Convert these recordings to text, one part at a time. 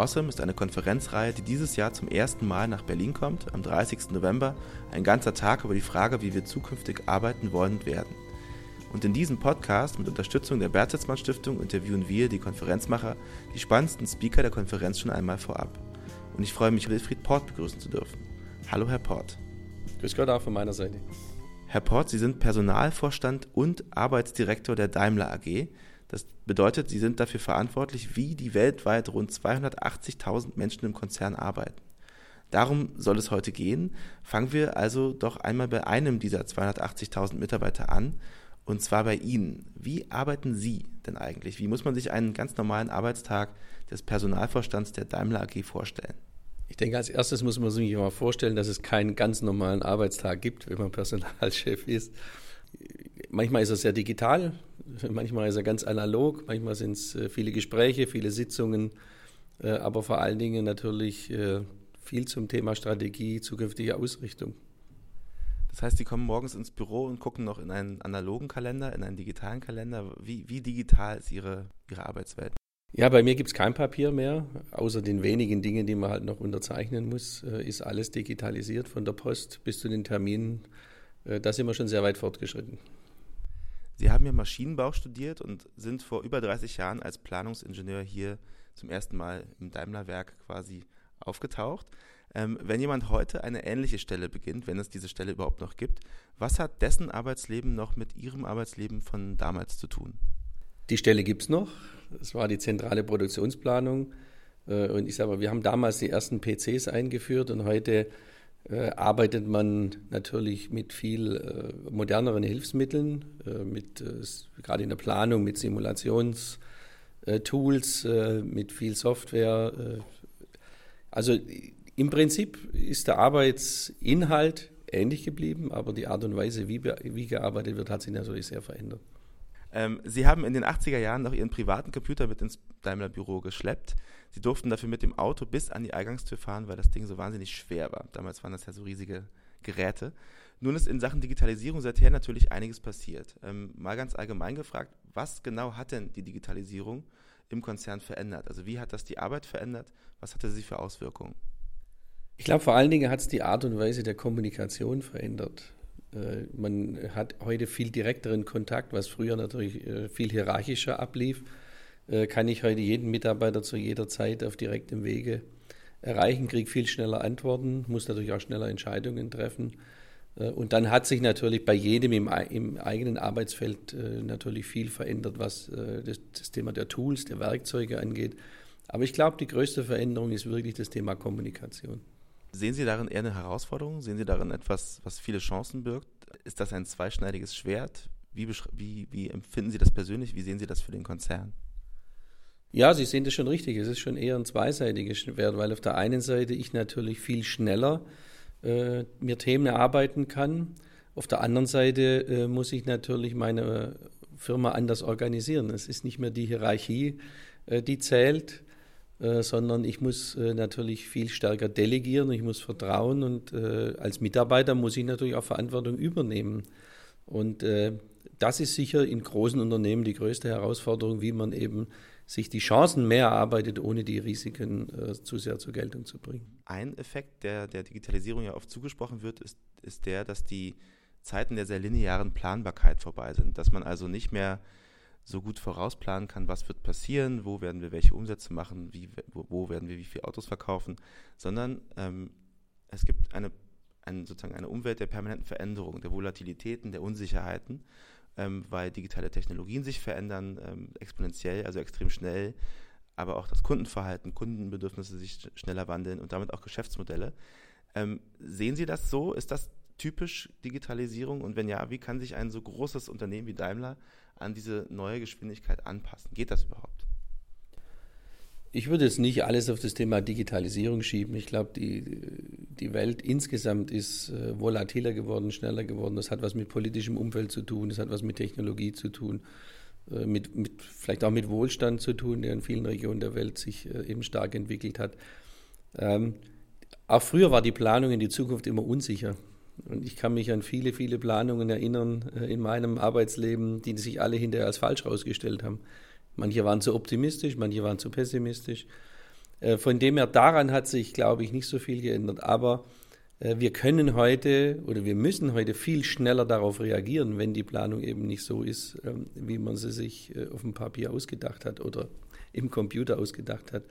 Awesome ist eine Konferenzreihe, die dieses Jahr zum ersten Mal nach Berlin kommt, am 30. November, ein ganzer Tag über die Frage, wie wir zukünftig arbeiten wollen und werden. Und in diesem Podcast mit Unterstützung der Bertelsmann Stiftung interviewen wir, die Konferenzmacher, die spannendsten Speaker der Konferenz schon einmal vorab. Und ich freue mich, Wilfried Port begrüßen zu dürfen. Hallo, Herr Port. Grüß Gott auch von meiner Seite. Herr Port, Sie sind Personalvorstand und Arbeitsdirektor der Daimler AG. Das bedeutet, Sie sind dafür verantwortlich, wie die weltweit rund 280.000 Menschen im Konzern arbeiten. Darum soll es heute gehen. Fangen wir also doch einmal bei einem dieser 280.000 Mitarbeiter an, und zwar bei Ihnen. Wie arbeiten Sie denn eigentlich? Wie muss man sich einen ganz normalen Arbeitstag des Personalvorstands der Daimler AG vorstellen? Ich denke, als erstes muss man sich mal vorstellen, dass es keinen ganz normalen Arbeitstag gibt, wenn man Personalchef ist. Manchmal ist er sehr digital, manchmal ist er ganz analog, manchmal sind es äh, viele Gespräche, viele Sitzungen, äh, aber vor allen Dingen natürlich äh, viel zum Thema Strategie, zukünftige Ausrichtung. Das heißt, Sie kommen morgens ins Büro und gucken noch in einen analogen Kalender, in einen digitalen Kalender. Wie, wie digital ist Ihre, Ihre Arbeitswelt? Ja, bei mir gibt es kein Papier mehr. Außer den wenigen Dingen, die man halt noch unterzeichnen muss, ist alles digitalisiert, von der Post bis zu den Terminen. Da sind wir schon sehr weit fortgeschritten. Sie haben ja Maschinenbau studiert und sind vor über 30 Jahren als Planungsingenieur hier zum ersten Mal im Daimler-Werk quasi aufgetaucht. Ähm, wenn jemand heute eine ähnliche Stelle beginnt, wenn es diese Stelle überhaupt noch gibt, was hat dessen Arbeitsleben noch mit Ihrem Arbeitsleben von damals zu tun? Die Stelle gibt es noch. Es war die zentrale Produktionsplanung. Äh, und ich sage mal, wir haben damals die ersten PCs eingeführt und heute äh, arbeitet man natürlich mit viel äh, moderneren Hilfsmitteln, äh, mit, äh, gerade in der Planung mit Simulationstools, äh, mit viel Software. Also im Prinzip ist der Arbeitsinhalt ähnlich geblieben, aber die Art und Weise, wie, wie gearbeitet wird, hat sich natürlich sehr verändert. Ähm, Sie haben in den 80er Jahren noch Ihren privaten Computer mit ins Daimler-Büro geschleppt. Sie durften dafür mit dem Auto bis an die Eingangstür fahren, weil das Ding so wahnsinnig schwer war. Damals waren das ja so riesige Geräte. Nun ist in Sachen Digitalisierung seither natürlich einiges passiert. Ähm, mal ganz allgemein gefragt, was genau hat denn die Digitalisierung im Konzern verändert? Also wie hat das die Arbeit verändert? Was hatte sie für Auswirkungen? Ich glaube, vor allen Dingen hat es die Art und Weise der Kommunikation verändert. Äh, man hat heute viel direkteren Kontakt, was früher natürlich äh, viel hierarchischer ablief. Äh, kann ich heute jeden Mitarbeiter zu jeder Zeit auf direktem Wege erreichen, kriege viel schneller Antworten, muss natürlich auch schneller Entscheidungen treffen. Und dann hat sich natürlich bei jedem im, im eigenen Arbeitsfeld natürlich viel verändert, was das, das Thema der Tools, der Werkzeuge angeht. Aber ich glaube, die größte Veränderung ist wirklich das Thema Kommunikation. Sehen Sie darin eher eine Herausforderung? Sehen Sie darin etwas, was viele Chancen birgt? Ist das ein zweischneidiges Schwert? Wie, wie, wie empfinden Sie das persönlich? Wie sehen Sie das für den Konzern? Ja, Sie sehen das schon richtig. Es ist schon eher ein zweiseitiges Schwert, weil auf der einen Seite ich natürlich viel schneller äh, mir Themen erarbeiten kann. Auf der anderen Seite äh, muss ich natürlich meine Firma anders organisieren. Es ist nicht mehr die Hierarchie, äh, die zählt, äh, sondern ich muss äh, natürlich viel stärker delegieren, ich muss vertrauen und äh, als Mitarbeiter muss ich natürlich auch Verantwortung übernehmen. Und äh, das ist sicher in großen Unternehmen die größte Herausforderung, wie man eben sich die Chancen mehr erarbeitet, ohne die Risiken äh, zu sehr zur Geltung zu bringen. Ein Effekt, der der Digitalisierung ja oft zugesprochen wird, ist, ist der, dass die Zeiten der sehr linearen Planbarkeit vorbei sind, dass man also nicht mehr so gut vorausplanen kann, was wird passieren, wo werden wir welche Umsätze machen, wie, wo, werden wir wie viele Autos verkaufen, sondern ähm, es gibt eine, ein, sozusagen eine Umwelt der permanenten Veränderung, der Volatilitäten, der Unsicherheiten, ähm, weil digitale Technologien sich verändern, ähm, exponentiell, also extrem schnell, aber auch das Kundenverhalten, Kundenbedürfnisse sich schneller wandeln und damit auch Geschäftsmodelle. Ähm, sehen Sie das so? Ist das typisch Digitalisierung? Und wenn ja, wie kann sich ein so großes Unternehmen wie Daimler an diese neue Geschwindigkeit anpassen? Geht das überhaupt? Ich würde jetzt nicht alles auf das Thema Digitalisierung schieben. Ich glaube, die, die Welt insgesamt ist äh, volatiler geworden, schneller geworden. Das hat was mit politischem Umfeld zu tun, das hat was mit Technologie zu tun, äh, mit, mit, vielleicht auch mit Wohlstand zu tun, der in vielen Regionen der Welt sich äh, eben stark entwickelt hat. Ähm, auch früher war die Planung in die Zukunft immer unsicher. Und ich kann mich an viele, viele Planungen erinnern in meinem Arbeitsleben, die sich alle hinterher als falsch herausgestellt haben. Manche waren zu optimistisch, manche waren zu pessimistisch. Äh, von dem her, daran hat sich, glaube ich, nicht so viel geändert. Aber äh, wir können heute oder wir müssen heute viel schneller darauf reagieren, wenn die Planung eben nicht so ist, ähm, wie man sie sich äh, auf dem Papier ausgedacht hat oder im Computer ausgedacht hat.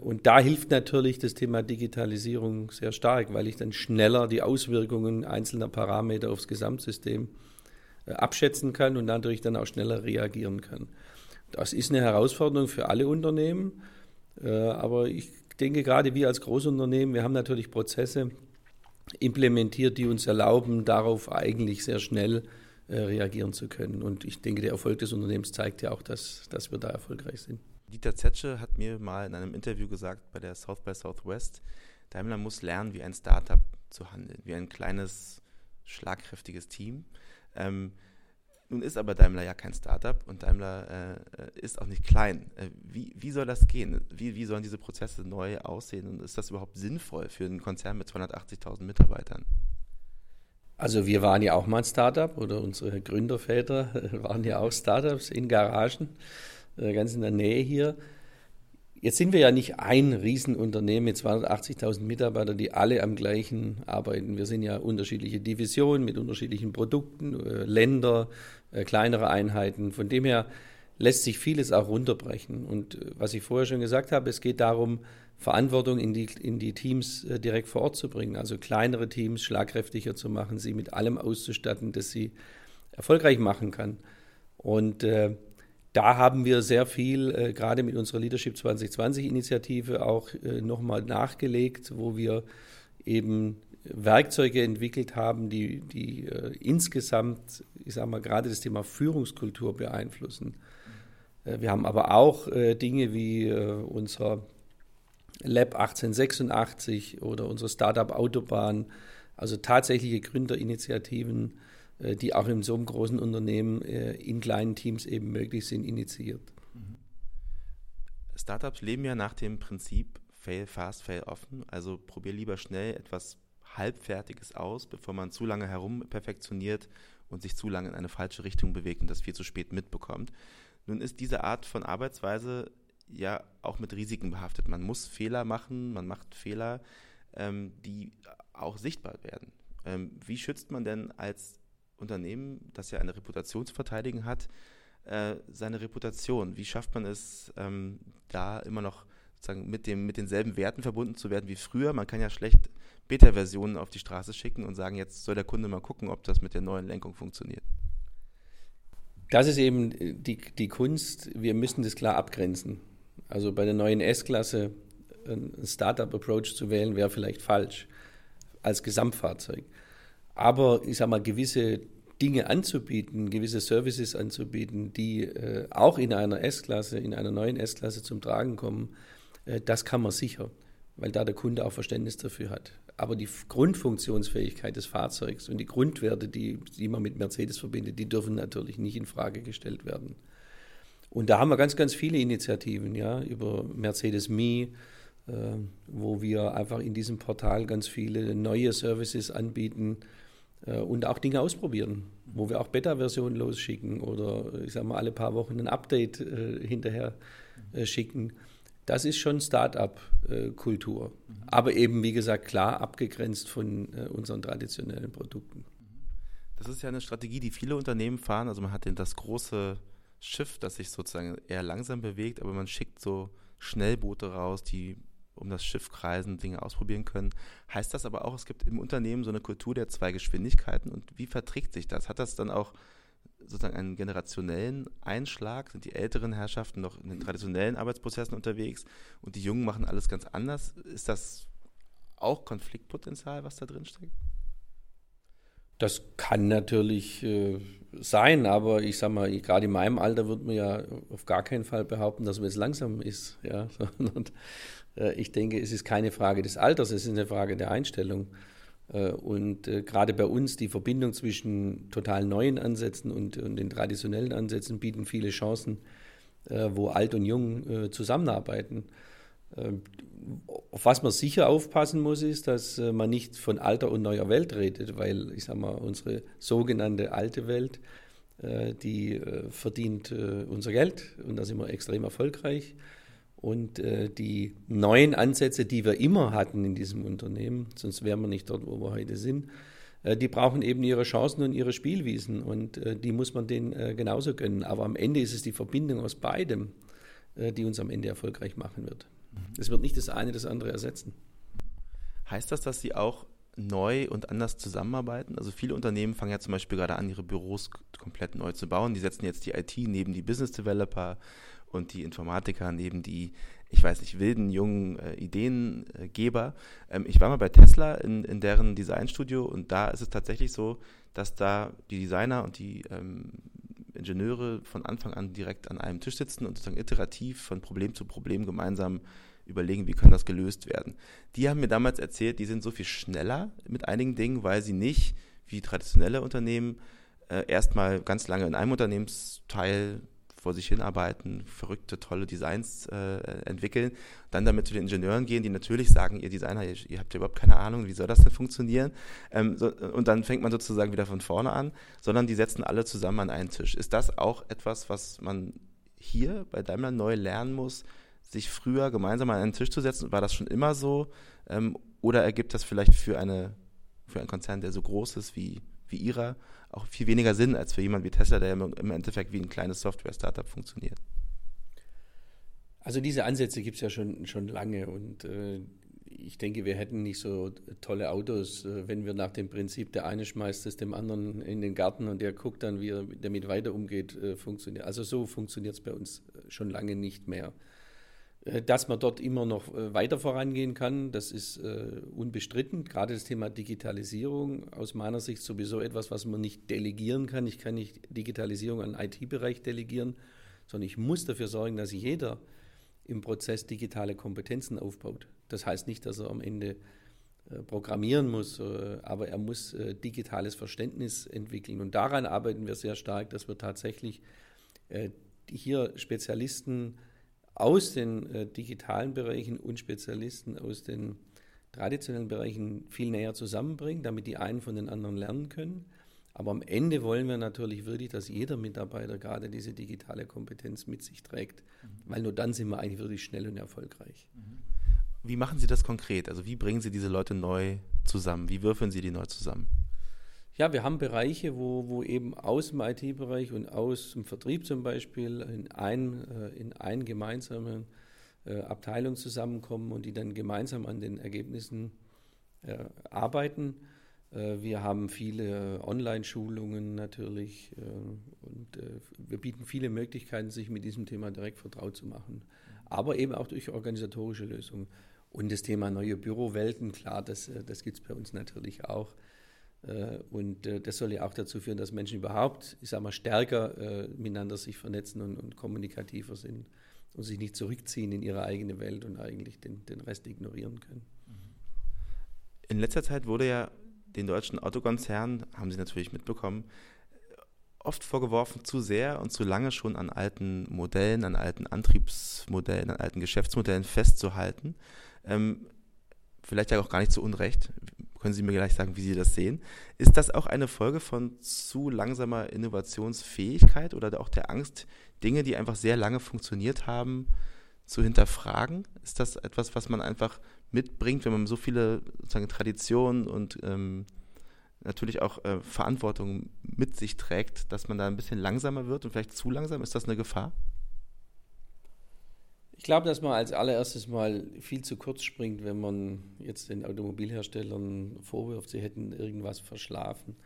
Und da hilft natürlich das Thema Digitalisierung sehr stark, weil ich dann schneller die Auswirkungen einzelner Parameter aufs Gesamtsystem abschätzen kann und natürlich dann auch schneller reagieren kann. Das ist eine Herausforderung für alle Unternehmen. Äh, aber ich denke, gerade wir als Großunternehmen, wir haben natürlich Prozesse implementiert, die uns erlauben, darauf eigentlich sehr schnell äh, reagieren zu können. Und ich denke, der Erfolg des Unternehmens zeigt ja auch, dass, dass wir da erfolgreich sind. Dieter Zetsche hat mir mal in einem Interview gesagt bei der South by Southwest, Daimler muss lernen, wie ein Startup zu handeln, wie ein kleines, schlagkräftiges Team. Ähm, nun ist aber Daimler ja kein Startup und Daimler äh, ist auch nicht klein. Äh, wie, wie soll das gehen? Wie, wie sollen diese Prozesse neu aussehen und ist das überhaupt sinnvoll für einen Konzern mit 280.000 Mitarbeitern? Also wir waren ja auch mal ein Startup oder unsere Gründerväter waren ja auch Startups in Garagen, äh, ganz in der Nähe hier. Jetzt sind wir ja nicht ein Riesenunternehmen mit 280.000 Mitarbeitern, die alle am gleichen arbeiten. Wir sind ja unterschiedliche Divisionen mit unterschiedlichen Produkten, äh, Länder, äh, kleinere Einheiten. Von dem her lässt sich vieles auch runterbrechen. Und äh, was ich vorher schon gesagt habe, es geht darum, Verantwortung in die, in die Teams direkt vor Ort zu bringen. Also kleinere Teams schlagkräftiger zu machen, sie mit allem auszustatten, das sie erfolgreich machen kann. Und äh, da haben wir sehr viel, äh, gerade mit unserer Leadership 2020-Initiative, auch äh, nochmal nachgelegt, wo wir eben Werkzeuge entwickelt haben, die, die äh, insgesamt, ich sage mal, gerade das Thema Führungskultur beeinflussen. Äh, wir haben aber auch äh, Dinge wie äh, unser Lab 1886 oder unsere Startup Autobahn, also tatsächliche Gründerinitiativen, die auch in so einem großen Unternehmen äh, in kleinen Teams eben möglich sind, initiiert. Startups leben ja nach dem Prinzip Fail fast, fail offen. Also probier lieber schnell etwas Halbfertiges aus, bevor man zu lange herum perfektioniert und sich zu lange in eine falsche Richtung bewegt und das viel zu spät mitbekommt. Nun ist diese Art von Arbeitsweise ja auch mit Risiken behaftet. Man muss Fehler machen, man macht Fehler, ähm, die auch sichtbar werden. Ähm, wie schützt man denn als Unternehmen, das ja eine Reputation zu verteidigen hat, äh, seine Reputation? Wie schafft man es, ähm, da immer noch sozusagen mit, dem, mit denselben Werten verbunden zu werden wie früher? Man kann ja schlecht Beta-Versionen auf die Straße schicken und sagen, jetzt soll der Kunde mal gucken, ob das mit der neuen Lenkung funktioniert. Das ist eben die, die Kunst, wir müssen das klar abgrenzen. Also bei der neuen S-Klasse ein Startup-Approach zu wählen, wäre vielleicht falsch als Gesamtfahrzeug. Aber ich sage mal, gewisse Dinge anzubieten, gewisse Services anzubieten, die äh, auch in einer S-Klasse, in einer neuen S-Klasse zum Tragen kommen, äh, das kann man sicher, weil da der Kunde auch Verständnis dafür hat. Aber die Grundfunktionsfähigkeit des Fahrzeugs und die Grundwerte, die, die man mit Mercedes verbindet, die dürfen natürlich nicht in Frage gestellt werden. Und da haben wir ganz, ganz viele Initiativen, ja, über Mercedes Me, äh, wo wir einfach in diesem Portal ganz viele neue Services anbieten, und auch Dinge ausprobieren, wo wir auch Beta-Versionen losschicken oder ich sage mal alle paar Wochen ein Update äh, hinterher äh, schicken. Das ist schon Start-up-Kultur. Mhm. Aber eben, wie gesagt, klar abgegrenzt von äh, unseren traditionellen Produkten. Das ist ja eine Strategie, die viele Unternehmen fahren. Also man hat das große Schiff, das sich sozusagen eher langsam bewegt, aber man schickt so Schnellboote raus, die um das Schiff kreisen, Dinge ausprobieren können. Heißt das aber auch, es gibt im Unternehmen so eine Kultur der zwei Geschwindigkeiten und wie verträgt sich das? Hat das dann auch sozusagen einen generationellen Einschlag? Sind die älteren Herrschaften noch in den traditionellen Arbeitsprozessen unterwegs und die Jungen machen alles ganz anders? Ist das auch Konfliktpotenzial, was da drin steckt? Das kann natürlich äh, sein, aber ich sage mal, gerade in meinem Alter wird man ja auf gar keinen Fall behaupten, dass man jetzt langsam ist. Ja? ich denke, es ist keine Frage des Alters, es ist eine Frage der Einstellung. Äh, und äh, gerade bei uns die Verbindung zwischen total neuen Ansätzen und, und den traditionellen Ansätzen bieten viele Chancen, äh, wo alt und jung zusammenarbeiten. Auf was man sicher aufpassen muss, ist, dass man nicht von alter und neuer Welt redet, weil ich sage mal, unsere sogenannte alte Welt die verdient unser Geld und da sind wir extrem erfolgreich. Und die neuen Ansätze, die wir immer hatten in diesem Unternehmen, sonst wären wir nicht dort, wo wir heute sind, die brauchen eben ihre Chancen und ihre Spielwiesen und die muss man denen genauso gönnen. Aber am Ende ist es die Verbindung aus beidem, die uns am Ende erfolgreich machen wird. Es wird nicht das eine das andere ersetzen. Heißt das, dass Sie auch neu und anders zusammenarbeiten? Also viele Unternehmen fangen ja zum Beispiel gerade an, ihre Büros komplett neu zu bauen. Die setzen jetzt die IT neben die Business Developer und die Informatiker neben die, ich weiß nicht, wilden, jungen äh, Ideengeber. Ähm, ich war mal bei Tesla in, in deren Designstudio und da ist es tatsächlich so, dass da die Designer und die ähm, Ingenieure von Anfang an direkt an einem Tisch sitzen und sozusagen iterativ von Problem zu Problem gemeinsam überlegen, wie kann das gelöst werden. Die haben mir damals erzählt, die sind so viel schneller mit einigen Dingen, weil sie nicht wie traditionelle Unternehmen äh, erstmal ganz lange in einem Unternehmensteil vor sich hinarbeiten, verrückte, tolle Designs äh, entwickeln, dann damit zu den Ingenieuren gehen, die natürlich sagen, ihr Designer, ihr, ihr habt ja überhaupt keine Ahnung, wie soll das denn funktionieren? Ähm, so, und dann fängt man sozusagen wieder von vorne an, sondern die setzen alle zusammen an einen Tisch. Ist das auch etwas, was man hier bei Daimler neu lernen muss, sich früher gemeinsam an einen Tisch zu setzen? War das schon immer so? Ähm, oder ergibt das vielleicht für, eine, für einen Konzern, der so groß ist wie, wie Ihrer, auch viel weniger Sinn als für jemanden wie Tesla, der im Endeffekt wie ein kleines Software-Startup funktioniert? Also diese Ansätze gibt es ja schon, schon lange und äh, ich denke, wir hätten nicht so tolle Autos, äh, wenn wir nach dem Prinzip, der eine schmeißt es dem anderen in den Garten und der guckt dann, wie er damit weiter umgeht, äh, funktioniert. Also so funktioniert es bei uns äh, schon lange nicht mehr. Äh, dass man dort immer noch äh, weiter vorangehen kann, das ist äh, unbestritten. Gerade das Thema Digitalisierung aus meiner Sicht sowieso etwas, was man nicht delegieren kann. Ich kann nicht Digitalisierung an den IT-Bereich delegieren, sondern ich muss dafür sorgen, dass jeder im Prozess digitale Kompetenzen aufbaut. Das heißt nicht, dass er am Ende programmieren muss, aber er muss digitales Verständnis entwickeln. Und daran arbeiten wir sehr stark, dass wir tatsächlich hier Spezialisten aus den äh, digitalen Bereichen und Spezialisten aus den traditionellen Bereichen viel näher zusammenbringen, damit die einen von den anderen lernen können. Aber am Ende wollen wir natürlich wirklich, dass jeder Mitarbeiter gerade diese digitale Kompetenz mit sich trägt, mhm. weil nur dann sind wir eigentlich wirklich schnell und erfolgreich. Mhm. Wie machen Sie das konkret? Also wie bringen Sie diese Leute neu zusammen? Wie würfeln Sie die neu zusammen? Ja, wir haben Bereiche, wo, wo eben aus dem IT-Bereich und aus dem Vertrieb zum Beispiel in, ein, äh, in ein gemeinsame äh, Abteilung zusammenkommen und die dann gemeinsam an den Ergebnissen äh, arbeiten. Wir haben viele Online-Schulungen natürlich und wir bieten viele Möglichkeiten, sich mit diesem Thema direkt vertraut zu machen, aber eben auch durch organisatorische Lösungen. Und das Thema neue Bürowelten, klar, das, das gibt es bei uns natürlich auch. Äh, und äh, das soll ja auch dazu führen, dass Menschen überhaupt, ich sage mal, stärker äh, miteinander sich vernetzen und, und, kommunikativer sind und sich nicht zurückziehen in ihre eigene Welt und eigentlich den, den Rest ignorieren können. In letzter Zeit wurde ja den deutschen Autokonzernen, haben Sie natürlich mitbekommen, oft vorgeworfen, zu sehr und zu lange schon an alten Modellen, an alten Antriebsmodellen, an alten Geschäftsmodellen festzuhalten. Ähm, vielleicht ja auch gar nicht zu Unrecht können Sie mir gleich sagen, wie Sie das sehen. Ist das auch eine Folge von zu langsamer Innovationsfähigkeit oder auch der Angst, Dinge, die einfach sehr lange funktioniert haben, zu hinterfragen? Ist das etwas, was man einfach mitbringt, wenn man so viele sozusagen Traditionen und ähm, natürlich auch äh, Verantwortung mit sich trägt, dass man da ein bisschen langsamer wird und vielleicht zu langsam? Ist das eine Gefahr? Ich glaube, dass man als allererstes mal viel zu kurz springt, wenn man jetzt den Automobilherstellern vorwirft, sie hätten irgendwas verschlafen.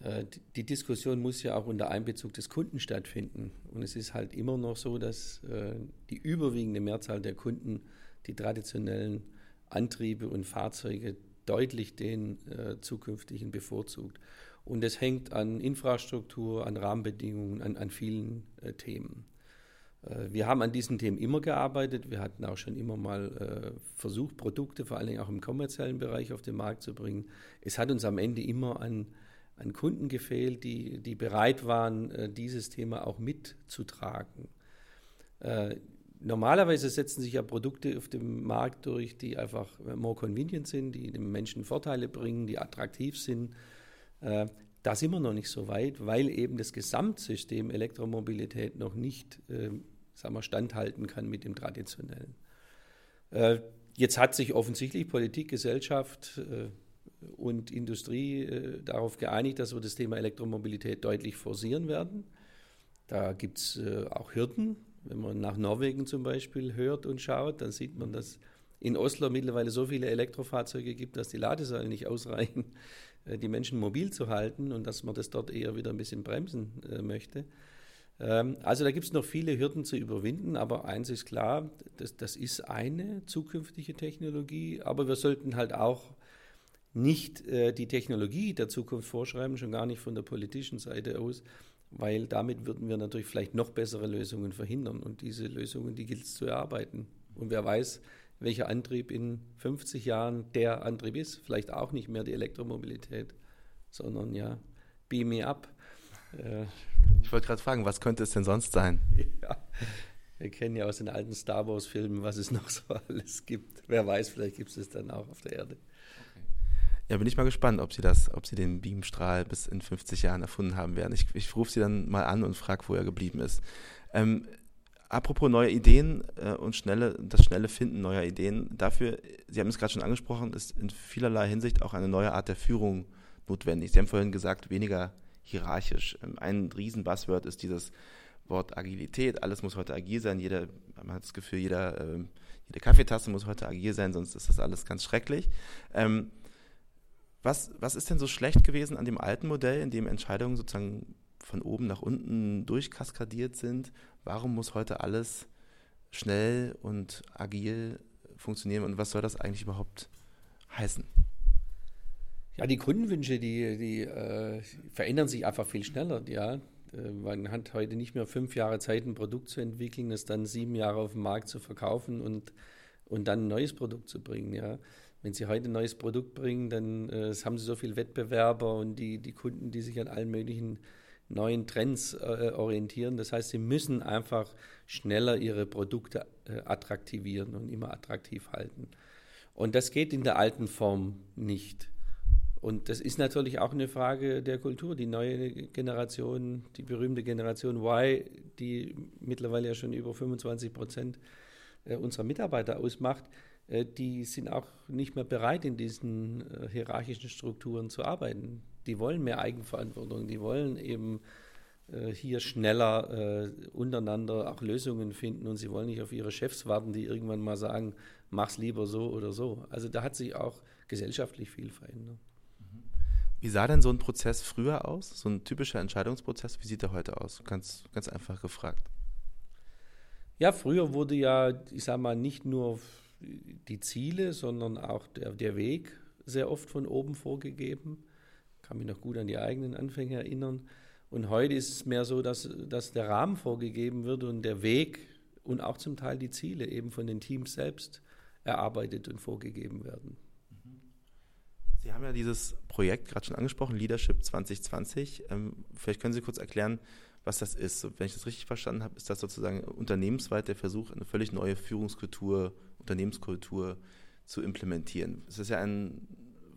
Äh, die Diskussion muss ja auch unter Einbezug des Kunden stattfinden. Und es ist halt immer noch so, dass äh, die überwiegende Mehrzahl der Kunden die traditionellen Antriebe und Fahrzeuge deutlich den äh, zukünftigen bevorzugt. Und es hängt an Infrastruktur, an Rahmenbedingungen, an, an vielen Themen. Äh, wir haben an diesen Themen immer gearbeitet. Wir hatten auch schon immer mal äh, versucht, Produkte vor allen Dingen auch im kommerziellen Bereich auf den Markt zu bringen. Es hat uns am Ende immer an, an Kunden gefehlt, die, die bereit waren, äh, dieses Thema auch mitzutragen. Normalerweise setzen sich ja Produkte auf dem Markt durch, die einfach more convenient sind, die den Menschen Vorteile bringen, die attraktiv sind. da sind wir noch nicht so weit, weil eben das Gesamtsystem Elektromobilität noch nicht äh, sagen wir, standhalten kann mit dem traditionellen. Äh, jetzt hat sich offensichtlich Politik, Gesellschaft äh, und Industrie äh, darauf geeinigt, dass wir das Thema Elektromobilität deutlich forcieren werden. Da gibt es auch Hürden. Wenn man nach Norwegen zum Beispiel hört und schaut, dann sieht man, dass in Oslo mittlerweile so viele Elektrofahrzeuge gibt, dass die Ladesäulen nicht ausreichen, die Menschen mobil zu halten und dass man das dort eher wieder ein bisschen bremsen möchte. Ähm, also da gibt es noch viele Hürden zu überwinden, aber eins ist klar, das, das ist eine zukünftige Technologie, aber wir sollten halt auch nicht äh, die Technologie der Zukunft vorschreiben, schon gar nicht von der politischen Seite aus, weil damit würden wir natürlich vielleicht noch bessere Lösungen verhindern und diese Lösungen, die gilt es zu erarbeiten. Und wer weiß, welcher Antrieb in 50 Jahren der Antrieb ist. Vielleicht auch nicht mehr die Elektromobilität, sondern ja, beam me up. Äh, ich wollte gerade fragen, was könnte es denn sonst sein? Ja, wir kennen ja aus den alten Star Wars-Filmen, was es noch so alles gibt. Wer weiß, vielleicht gibt es es dann auch auf der Erde. Ja, bin ich mal gespannt, ob Sie das, ob Sie den Beamstrahl bis in 50 Jahren erfunden haben werden. Ich, ich rufe Sie dann mal an und frage, wo er geblieben ist. Ähm, Apropos neue Ideen äh, und schnelle, das schnelle Finden neuer Ideen, dafür, Sie haben es gerade schon angesprochen, ist in vielerlei Hinsicht auch eine neue Art der Führung notwendig. Sie haben vorhin gesagt, weniger hierarchisch. Ähm, ein Riesen-Buzzword ist dieses Wort Agilität. Alles muss heute agil sein. Jeder, man hat das Gefühl, jeder, äh, jede Kaffeetasse muss heute agil sein, sonst ist das alles ganz schrecklich. Ähm, was, was ist denn so schlecht gewesen an dem alten Modell, in dem Entscheidungen sozusagen von oben nach unten durchkaskadiert sind. Warum muss heute alles schnell und agil funktionieren und was soll das eigentlich überhaupt heißen? Ja, die Kundenwünsche, die, die äh, verändern sich einfach viel schneller. Ja. Äh, man hat heute nicht mehr fünf Jahre Zeit, ein Produkt zu entwickeln, es dann sieben Jahre auf dem Markt zu verkaufen und, und dann ein neues Produkt zu bringen. Ja. Wenn Sie heute ein neues Produkt bringen, dann äh, haben Sie so viele Wettbewerber und die, die Kunden, die sich an allen möglichen neuen Trends äh, orientieren. Das heißt, sie müssen einfach schneller ihre Produkte äh, attraktivieren und immer attraktiv halten. Und das geht in der alten Form nicht. Und das ist natürlich auch eine Frage der Kultur. Die neue Generation, die berühmte Generation Y, die mittlerweile ja schon über 25 Prozent äh, unserer Mitarbeiter ausmacht, äh, die sind auch nicht mehr bereit, in diesen äh, hierarchischen Strukturen zu arbeiten die wollen mehr Eigenverantwortung, die wollen eben hier schneller untereinander auch Lösungen finden und sie wollen nicht auf ihre Chefs warten, die irgendwann mal sagen, mach's lieber so oder so. Also da hat sich auch gesellschaftlich viel verändert. Wie sah denn so ein Prozess früher aus? So ein typischer Entscheidungsprozess, wie sieht er heute aus? Ganz, ganz einfach gefragt. Ja, früher wurde ja, ich sage mal, nicht nur die Ziele, sondern auch der, der Weg sehr oft von oben vorgegeben kann mich noch gut an die eigenen Anfänge erinnern. Und heute ist es mehr so, dass, dass der Rahmen vorgegeben wird und der Weg und auch zum Teil die Ziele eben von den Teams selbst erarbeitet und vorgegeben werden. Sie haben ja dieses Projekt gerade schon angesprochen, Leadership 2020. Ähm, vielleicht können Sie kurz erklären, was das ist. Wenn ich das richtig verstanden habe, ist das sozusagen unternehmensweit der Versuch, eine völlig neue Führungskultur, Unternehmenskultur zu implementieren. Es ist ja ein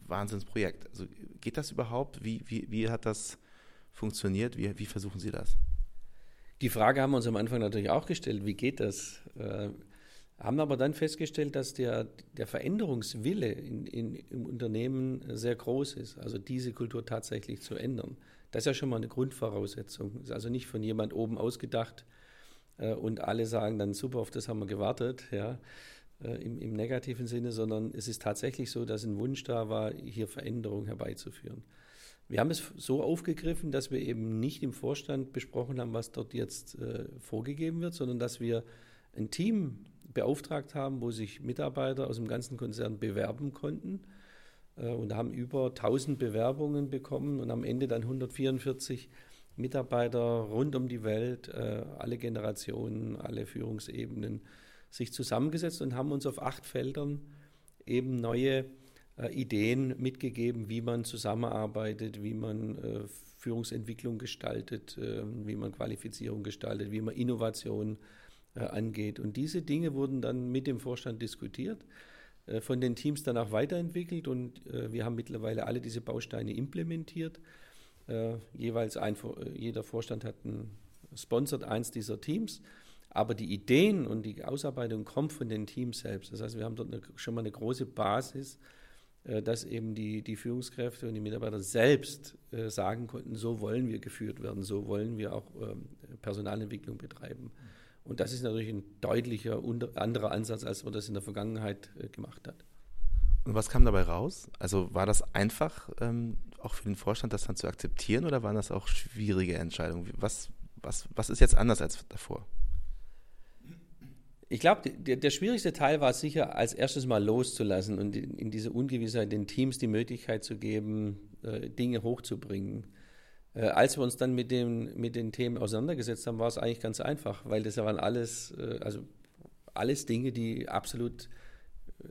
Wahnsinnsprojekt. Also geht das überhaupt? Wie, wie, wie hat das funktioniert? Wie, wie versuchen Sie das? Die Frage haben wir uns am Anfang natürlich auch gestellt, wie geht das? Haben aber dann festgestellt, dass der, der Veränderungswille in, in, im Unternehmen sehr groß ist, also diese Kultur tatsächlich zu ändern. Das ist ja schon mal eine Grundvoraussetzung. Ist also nicht von jemand oben ausgedacht äh, und alle sagen dann super, auf das haben wir gewartet, ja, äh, im, im, negativen Sinne, sondern es ist tatsächlich so, dass ein Wunsch da war, hier Veränderungen herbeizuführen. Wir haben es so aufgegriffen, dass wir eben nicht im Vorstand besprochen haben, was dort jetzt äh, vorgegeben wird, sondern dass wir ein Team beauftragt haben, wo sich Mitarbeiter aus dem ganzen Konzern bewerben konnten. Äh, und haben über 1000 Bewerbungen bekommen und am Ende dann 144 Mitarbeiter rund um die Welt, äh, alle Generationen, alle Führungsebenen sich zusammengesetzt und haben uns auf acht Feldern eben neue äh, Ideen mitgegeben, wie man zusammenarbeitet, wie man Führungsentwicklung gestaltet, wie man Qualifizierung gestaltet, wie man Innovation äh, angeht. Und diese Dinge wurden dann mit dem Vorstand diskutiert, äh, von den Teams dann auch weiterentwickelt und äh, wir haben mittlerweile alle diese Bausteine implementiert Äh, jeweils ein, jeder Vorstand hat ein, sponsert eins dieser Teams. Aber die Ideen und die Ausarbeitung kommen von den Teams selbst. Das heißt, wir haben dort eine, schon mal eine große Basis, äh, dass eben die, die Führungskräfte und die Mitarbeiter selbst äh, sagen konnten, so wollen wir geführt werden, so wollen wir auch ähm, Personalentwicklung betreiben. Und das ist natürlich ein deutlicher anderer Ansatz, als man das in der Vergangenheit äh, gemacht hat. Und was kam dabei raus? Also war das einfach, ähm, auch für den Vorstand das dann zu akzeptieren oder waren das auch schwierige Entscheidungen? Was, was, was ist jetzt anders als davor? Ich glaube, der, der, schwierigste Teil war sicher, als erstes mal loszulassen und in, in diese Ungewissheit den Teams die Möglichkeit zu geben, äh, Dinge hochzubringen. Äh, als wir uns dann mit, dem, mit den Themen auseinandergesetzt haben, war es eigentlich ganz einfach, weil das waren alles, äh, also alles Dinge, die absolut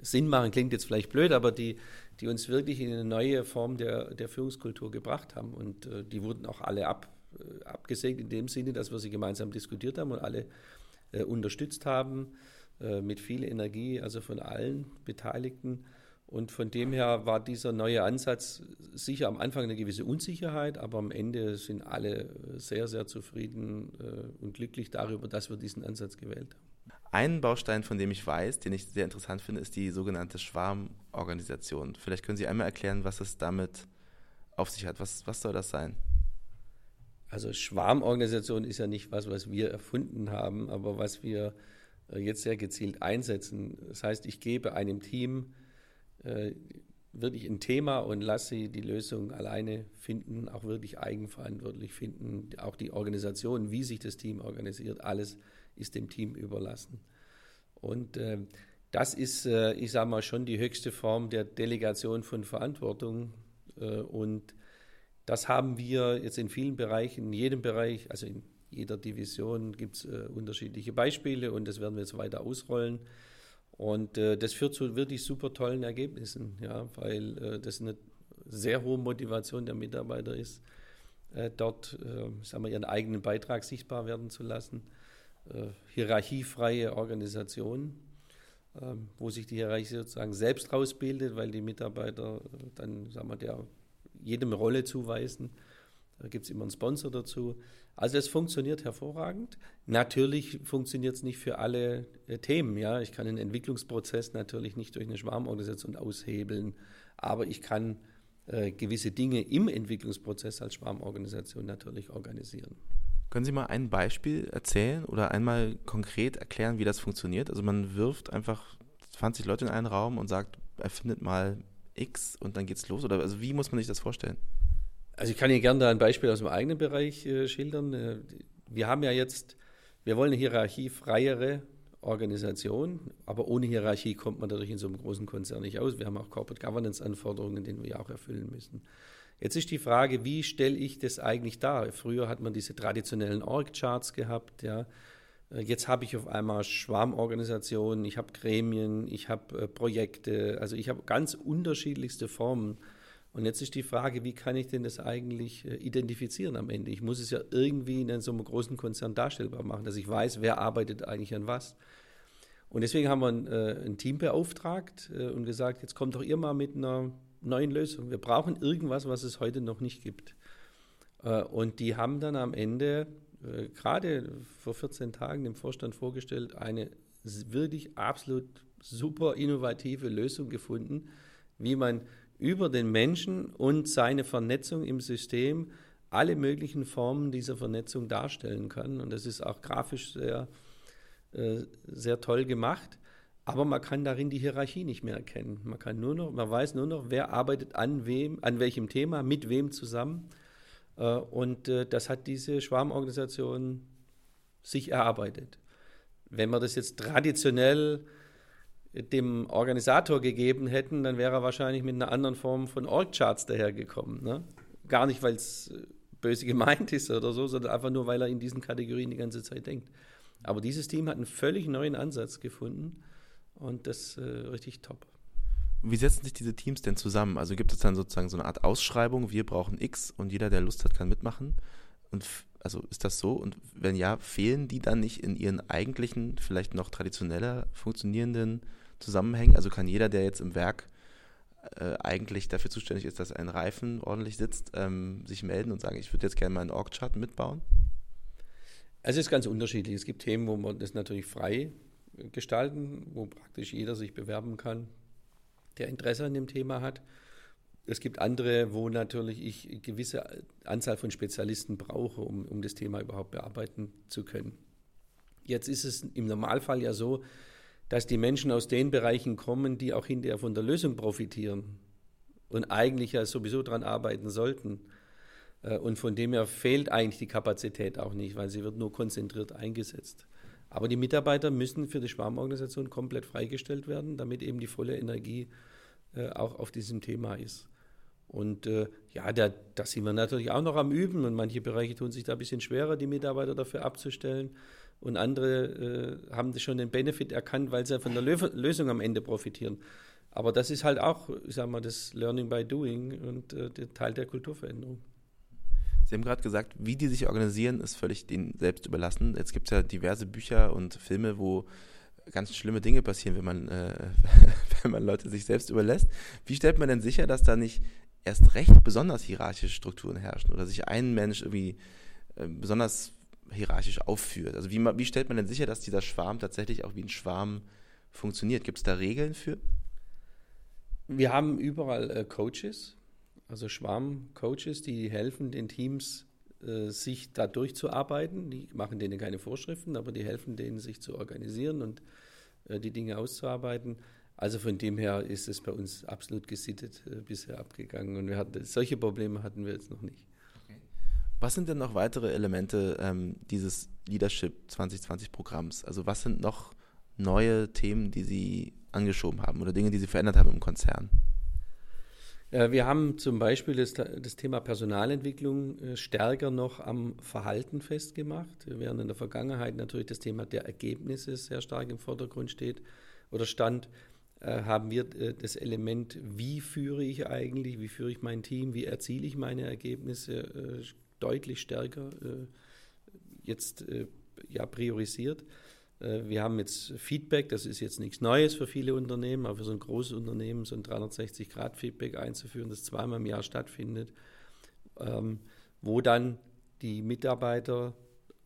Sinn machen, klingt jetzt vielleicht blöd, aber die, die uns wirklich in eine neue Form der, der Führungskultur gebracht haben. Und äh, die wurden auch alle ab, äh, abgesägt in dem Sinne, dass wir sie gemeinsam diskutiert haben und alle äh, unterstützt haben, äh, mit viel Energie, also von allen Beteiligten. Und von dem her war dieser neue Ansatz sicher am Anfang eine gewisse Unsicherheit, aber am Ende sind alle sehr, sehr zufrieden äh, und glücklich darüber, dass wir diesen Ansatz gewählt haben. Ein Baustein, von dem ich weiß, den ich sehr interessant finde, ist die sogenannte Schwarmorganisation. Vielleicht können Sie einmal erklären, was es damit auf sich hat. Was, was soll das sein? Also Schwarmorganisation ist ja nicht was, was wir erfunden haben, aber was wir äh, jetzt sehr gezielt einsetzen. Das heißt, ich gebe einem Team äh, wirklich ein Thema und lasse sie die Lösung alleine finden, auch wirklich eigenverantwortlich finden. Auch die Organisation, wie sich das Team organisiert, alles ist dem Team überlassen. Und äh, das ist, äh, ich sage mal, schon die höchste Form der Delegation von Verantwortung. Äh, und das haben wir jetzt in vielen Bereichen, in jedem Bereich, also in jeder Division gibt es äh, unterschiedliche Beispiele und das werden wir jetzt weiter ausrollen. Und äh, das führt zu wirklich super tollen Ergebnissen, ja, weil äh, das eine sehr hohe Motivation der Mitarbeiter ist, dort sagen wir, ihren eigenen Beitrag sichtbar werden zu lassen äh, hierarchiefreie Organisation, äh, wo sich die Hierarchie sozusagen selbst rausbildet, weil die Mitarbeiter äh, dann, sagen wir, der jedem Rolle zuweisen. Da gibt es immer einen Sponsor dazu. Also es funktioniert hervorragend. Natürlich funktioniert es nicht für alle äh, Themen. Ja, ich kann einen Entwicklungsprozess natürlich nicht durch eine Schwarmorganisation aushebeln, aber ich kann äh, gewisse Dinge im Entwicklungsprozess als Schwarmorganisation natürlich organisieren. Können Sie mal ein Beispiel erzählen oder einmal konkret erklären, wie das funktioniert? Also man wirft einfach 20 Leute in einen Raum und sagt, erfindet mal X und dann geht's los? Oder also wie muss man sich das vorstellen? Also ich kann Ihnen gerne da ein Beispiel aus dem eigenen Bereich äh, schildern. Äh, wir haben ja jetzt, wir wollen eine hierarchiefreiere Organisation, aber ohne Hierarchie kommt man dadurch in so einem großen Konzern nicht aus. Wir haben auch Corporate Governance Anforderungen, die wir auch erfüllen müssen. Jetzt ist die Frage, wie stelle ich das eigentlich dar? Früher hat man diese traditionellen Org-Charts gehabt, ja. Äh, jetzt habe ich auf einmal Schwarmorganisationen, ich habe Gremien, ich habe äh, Projekte, also ich habe ganz unterschiedlichste Formen. Und jetzt ist die Frage, wie kann ich denn das eigentlich äh, identifizieren am Ende? Ich muss es ja irgendwie in so einem großen Konzern darstellbar machen, dass ich weiß, wer arbeitet eigentlich an was. Und deswegen haben wir ein, äh, ein Team beauftragt äh, und gesagt, jetzt kommt doch ihr mal mit einer neuen Lösungen. Wir brauchen irgendwas, was es heute noch nicht gibt. Und die haben dann am Ende, gerade vor 14 Tagen dem Vorstand vorgestellt, eine wirklich absolut super innovative Lösung gefunden, wie man über den Menschen und seine Vernetzung im System alle möglichen Formen dieser Vernetzung darstellen kann. Und das ist auch grafisch sehr, äh, sehr toll gemacht. Aber man kann darin die Hierarchie nicht mehr erkennen. Man kann nur noch, man weiß nur noch, wer arbeitet an wem, an welchem Thema, mit wem zusammen. Äh, und äh, das hat diese Schwarmorganisation sich erarbeitet. Wenn wir das jetzt traditionell dem Organisator gegeben hätten, dann wäre er wahrscheinlich mit einer anderen Form von Org-Charts dahergekommen. Ne? Gar nicht, weil es äh, böse gemeint ist oder so, sondern einfach nur, weil er in diesen Kategorien die ganze Zeit denkt. Aber dieses Team hat einen völlig neuen Ansatz gefunden und das äh, richtig top. Wie setzen sich diese Teams denn zusammen? Also gibt es dann sozusagen so eine Art Ausschreibung, wir brauchen X und jeder, der Lust hat, kann mitmachen? Und also ist das so? Und wenn ja, fehlen die dann nicht in ihren eigentlichen, vielleicht noch traditioneller funktionierenden Zusammenhängen? Also kann jeder, der jetzt im Werk äh, eigentlich dafür zuständig ist, dass ein Reifen ordentlich sitzt, ähm, sich melden und sagen, ich würde jetzt gerne meinen Org-Chart mitbauen? Es ist ganz unterschiedlich. Es gibt Themen, wo man das natürlich frei gestalten, wo praktisch jeder sich bewerben kann, der Interesse an dem Thema hat. Es gibt andere, wo natürlich ich eine gewisse Anzahl von Spezialisten brauche, um, um das Thema überhaupt bearbeiten zu können. Jetzt ist es im Normalfall ja so, dass die Menschen aus den Bereichen kommen, die auch hinterher von der Lösung profitieren und eigentlich ja sowieso daran arbeiten sollten. Äh, und von dem her fehlt eigentlich die Kapazität auch nicht, weil sie wird nur konzentriert eingesetzt. Aber die Mitarbeiter müssen für die Schwarmorganisation komplett freigestellt werden, damit eben die volle Energie äh, auch auf diesem Thema ist. Und äh, ja, da, da sind wir natürlich auch noch am Üben und manche Bereiche tun sich da ein bisschen schwerer, die Mitarbeiter dafür abzustellen. Und andere äh, haben schon den Benefit erkannt, weil sie von der Lö Lösung am Ende profitieren. Aber das ist halt auch, ich sag mal, das Learning by Doing und äh, der Teil der Kulturveränderung. Sie haben gerade gesagt, wie die sich organisieren, ist völlig denen selbst überlassen. Jetzt gibt es ja diverse Bücher und Filme, wo ganz schlimme Dinge passieren, wenn man, äh, wenn man Leute sich selbst überlässt. Wie stellt man denn sicher, dass da nicht erst recht besonders hierarchische Strukturen herrschen oder sich ein Mensch irgendwie äh, besonders hierarchisch aufführt? Also wie, wie stellt man denn sicher, dass dieser Schwarm tatsächlich auch wie ein Schwarm funktioniert? Gibt es da Regeln für? Wir haben überall äh, Coaches, also Schwarm-Coaches, die helfen den Teams, äh, sich da durchzuarbeiten. Die machen denen keine Vorschriften, aber die helfen denen, sich zu organisieren und äh, die Dinge auszuarbeiten. Also von dem her ist es bei uns absolut gesittet äh, bisher abgegangen und wir hatten, solche Probleme hatten wir jetzt noch nicht. Was sind denn noch weitere Elemente ähm, dieses Leadership 2020 Programms? Also was sind noch neue Themen, die Sie angeschoben haben oder Dinge, die Sie verändert haben im Konzern? Äh, wir haben zum Beispiel das, das, Thema Personalentwicklung äh, stärker noch am Verhalten festgemacht, während in der Vergangenheit natürlich das Thema der Ergebnisse sehr stark im Vordergrund steht oder stand. Äh, haben wir das Element, wie führe ich eigentlich, wie führe ich mein Team, wie erziele ich meine Ergebnisse deutlich stärker jetzt ja, priorisiert. Wir haben jetzt Feedback, das ist jetzt nichts Neues für viele Unternehmen, aber für so ein großes Unternehmen so ein 360-Grad-Feedback einzuführen, das zweimal im Jahr stattfindet, ähm, wo dann die Mitarbeiter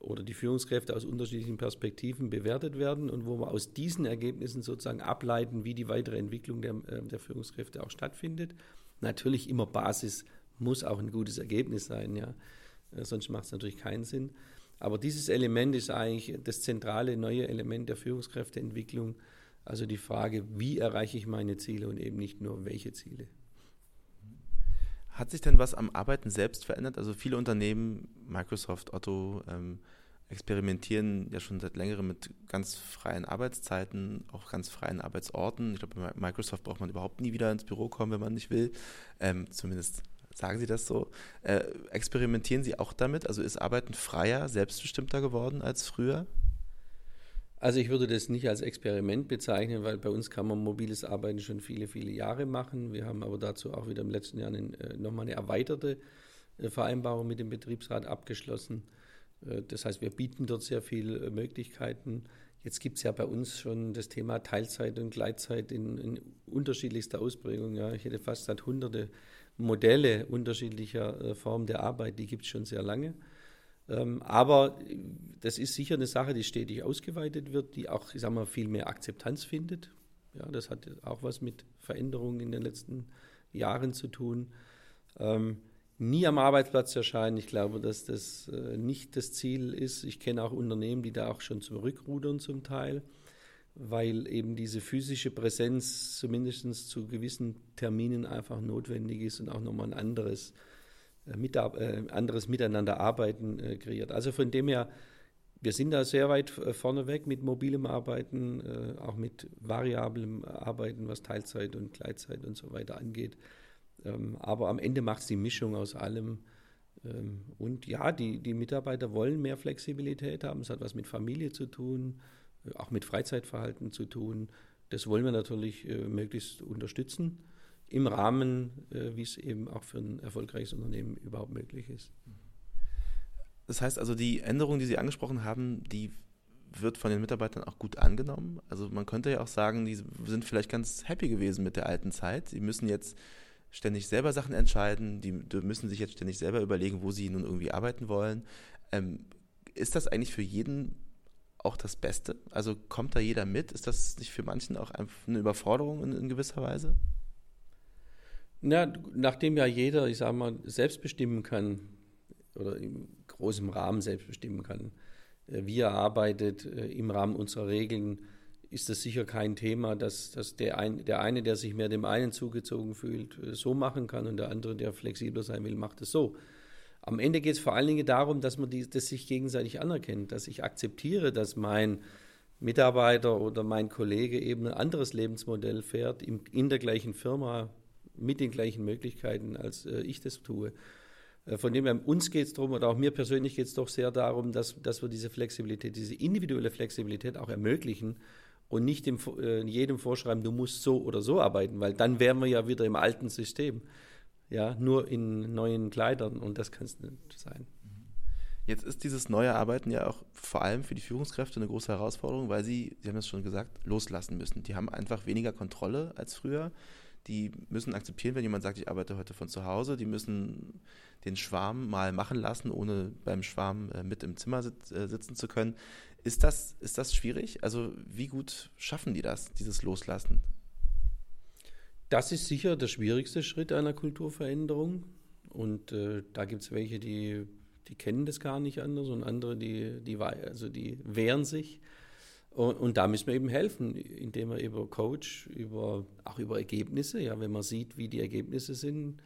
oder die Führungskräfte aus unterschiedlichen Perspektiven bewertet werden und wo wir aus diesen Ergebnissen sozusagen ableiten, wie die weitere Entwicklung der, äh, der Führungskräfte auch stattfindet. Natürlich immer Basis muss auch ein gutes Ergebnis sein, ja. Äh, sonst macht es natürlich keinen Sinn. Aber dieses Element ist eigentlich das zentrale neue Element der Führungskräfteentwicklung. Also die Frage, wie erreiche ich meine Ziele und eben nicht nur welche Ziele. Hat sich denn was am Arbeiten selbst verändert? Also viele Unternehmen, Microsoft, Otto, ähm, experimentieren ja schon seit längerem mit ganz freien Arbeitszeiten, auch ganz freien Arbeitsorten. Ich glaube, bei Microsoft braucht man überhaupt nie wieder ins Büro kommen, wenn man nicht will. Ähm, zumindest sagen Sie das so. Äh, experimentieren Sie auch damit? Also ist Arbeiten freier, selbstbestimmter geworden als früher? Also ich würde das nicht als Experiment bezeichnen, weil bei uns kann man mobiles Arbeiten schon viele, viele Jahre machen. Wir haben aber dazu auch wieder im letzten Jahr äh, nochmal eine erweiterte äh, Vereinbarung mit dem Betriebsrat abgeschlossen. Äh, das heißt, wir bieten dort sehr viele Möglichkeiten. Jetzt gibt es ja bei uns schon das Thema Teilzeit und Gleitzeit in, in unterschiedlichster Ausprägung. Ja. Ich hätte fast seit hunderte Modelle unterschiedlicher Formen der Arbeit, die gibt es schon sehr lange. Ähm, aber das ist sicher eine Sache, die stetig ausgeweitet wird, die auch, ich sag mal, viel mehr Akzeptanz findet. Ja, das hat auch was mit Veränderungen in den letzten Jahren zu tun. Ähm, nie am Arbeitsplatz erscheinen. Ich glaube, dass das äh, nicht das Ziel ist. Ich kenne auch Unternehmen, die da auch schon zurückrudern zum Teil, weil eben diese physische Präsenz zumindest zu gewissen Terminen einfach notwendig ist und auch nochmal ein anderes äh, äh, anderes Miteinanderarbeiten äh, kreiert. Also von dem her, wir sind da sehr weit äh, vorne weg mit mobilem Arbeiten, äh, auch mit variablem Arbeiten, was Teilzeit und Gleitzeit und so weiter angeht. Ähm, aber am Ende macht es die Mischung aus allem. Ähm, und ja, die, die Mitarbeiter wollen mehr Flexibilität haben. Es hat was mit Familie zu tun, auch mit Freizeitverhalten zu tun. Das wollen wir natürlich möglichst unterstützen im Rahmen, äh, wie es eben auch für ein erfolgreiches Unternehmen überhaupt möglich ist. Das heißt also, die Änderungen, die Sie angesprochen haben, die wird von den Mitarbeitern auch gut angenommen. Also man könnte ja auch sagen, die sind vielleicht ganz happy gewesen mit der alten Zeit. Sie müssen jetzt ständig selber Sachen entscheiden, die, die müssen sich jetzt ständig selber überlegen, wo sie nun irgendwie arbeiten wollen. Ähm, ist das eigentlich für jeden auch das Beste? Also kommt da jeder mit? Ist das nicht für manchen auch eine Überforderung in, in gewisser Weise? Na, nachdem ja jeder, ich sage mal, selbst bestimmen kann oder im großen Rahmen selbst bestimmen kann, äh, wie er arbeitet äh, im Rahmen unserer Regeln, ist das sicher kein Thema, dass, dass der, ein, der eine, der sich mehr dem einen zugezogen fühlt, äh, so machen kann und der andere, der flexibler sein will, macht es so. Am Ende geht es vor allen Dingen darum, dass man die, das sich gegenseitig anerkennt, dass ich akzeptiere, dass mein Mitarbeiter oder mein Kollege eben ein anderes Lebensmodell fährt, in, in der gleichen Firma, mit den gleichen Möglichkeiten, als äh, ich das tue. Äh, von dem her, uns geht es darum, oder auch mir persönlich geht es doch sehr darum, dass, dass wir diese Flexibilität, diese individuelle Flexibilität auch ermöglichen und nicht dem, äh, jedem vorschreiben, du musst so oder so arbeiten, weil dann wären wir ja wieder im alten System. Ja, nur in neuen Kleidern und das kann es nicht sein. Jetzt ist dieses neue Arbeiten ja auch vor allem für die Führungskräfte eine große Herausforderung, weil sie, Sie haben es schon gesagt, loslassen müssen. Die haben einfach weniger Kontrolle als früher. Die müssen akzeptieren, wenn jemand sagt, ich arbeite heute von zu Hause. Die müssen den Schwarm mal machen lassen, ohne beim Schwarm äh, mit im Zimmer äh, sitzen zu können. Ist das, ist das schwierig? Also wie gut schaffen die das, dieses Loslassen? Das ist sicher der schwierigste Schritt einer Kulturveränderung. Und äh, da gibt es welche, die, die kennen das gar nicht anders und andere, die, die, also die wehren sich. Und, und, da müssen wir eben helfen, indem wir über Coach, über, auch über Ergebnisse, ja, wenn man sieht, wie die Ergebnisse sind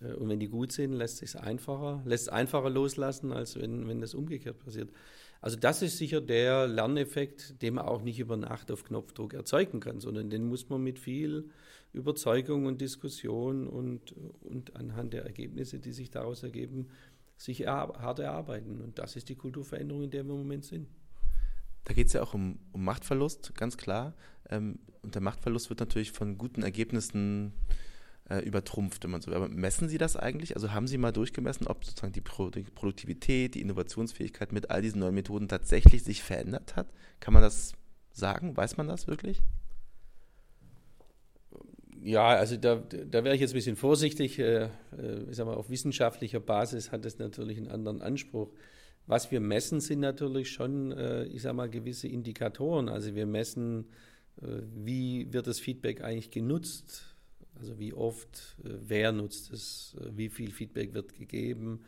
äh, und wenn die gut sind, lässt es einfacher, lässt einfacher loslassen, als wenn, wenn das umgekehrt passiert. Also das ist sicher der Lerneffekt, den man auch nicht über Nacht auf Knopfdruck erzeugen kann, sondern den muss man mit viel Überzeugung und Diskussion und, und anhand der Ergebnisse, die sich daraus ergeben, sich hart erarbeiten. Und das ist die Kulturveränderung, in der wir im Moment sind. Da geht es ja auch um, um, Machtverlust, ganz klar. Ähm, und der Machtverlust wird natürlich von guten Ergebnissen äh, übertrumpft, wenn man so will. Aber messen Sie das eigentlich? Also haben Sie mal durchgemessen, ob sozusagen die, Pro die Produktivität, die Innovationsfähigkeit mit all diesen neuen Methoden tatsächlich sich verändert hat? Kann man das sagen? Weiß man das wirklich? Ja, also da, da wäre ich jetzt ein bisschen vorsichtig. Äh, äh, ich sag mal, auf wissenschaftlicher Basis hat es natürlich einen anderen Anspruch. Was wir messen, sind natürlich schon, äh, ich sage mal, gewisse Indikatoren. Also wir messen, wie wird das Feedback eigentlich genutzt? Also wie oft, wer nutzt es, wie viel Feedback wird gegeben,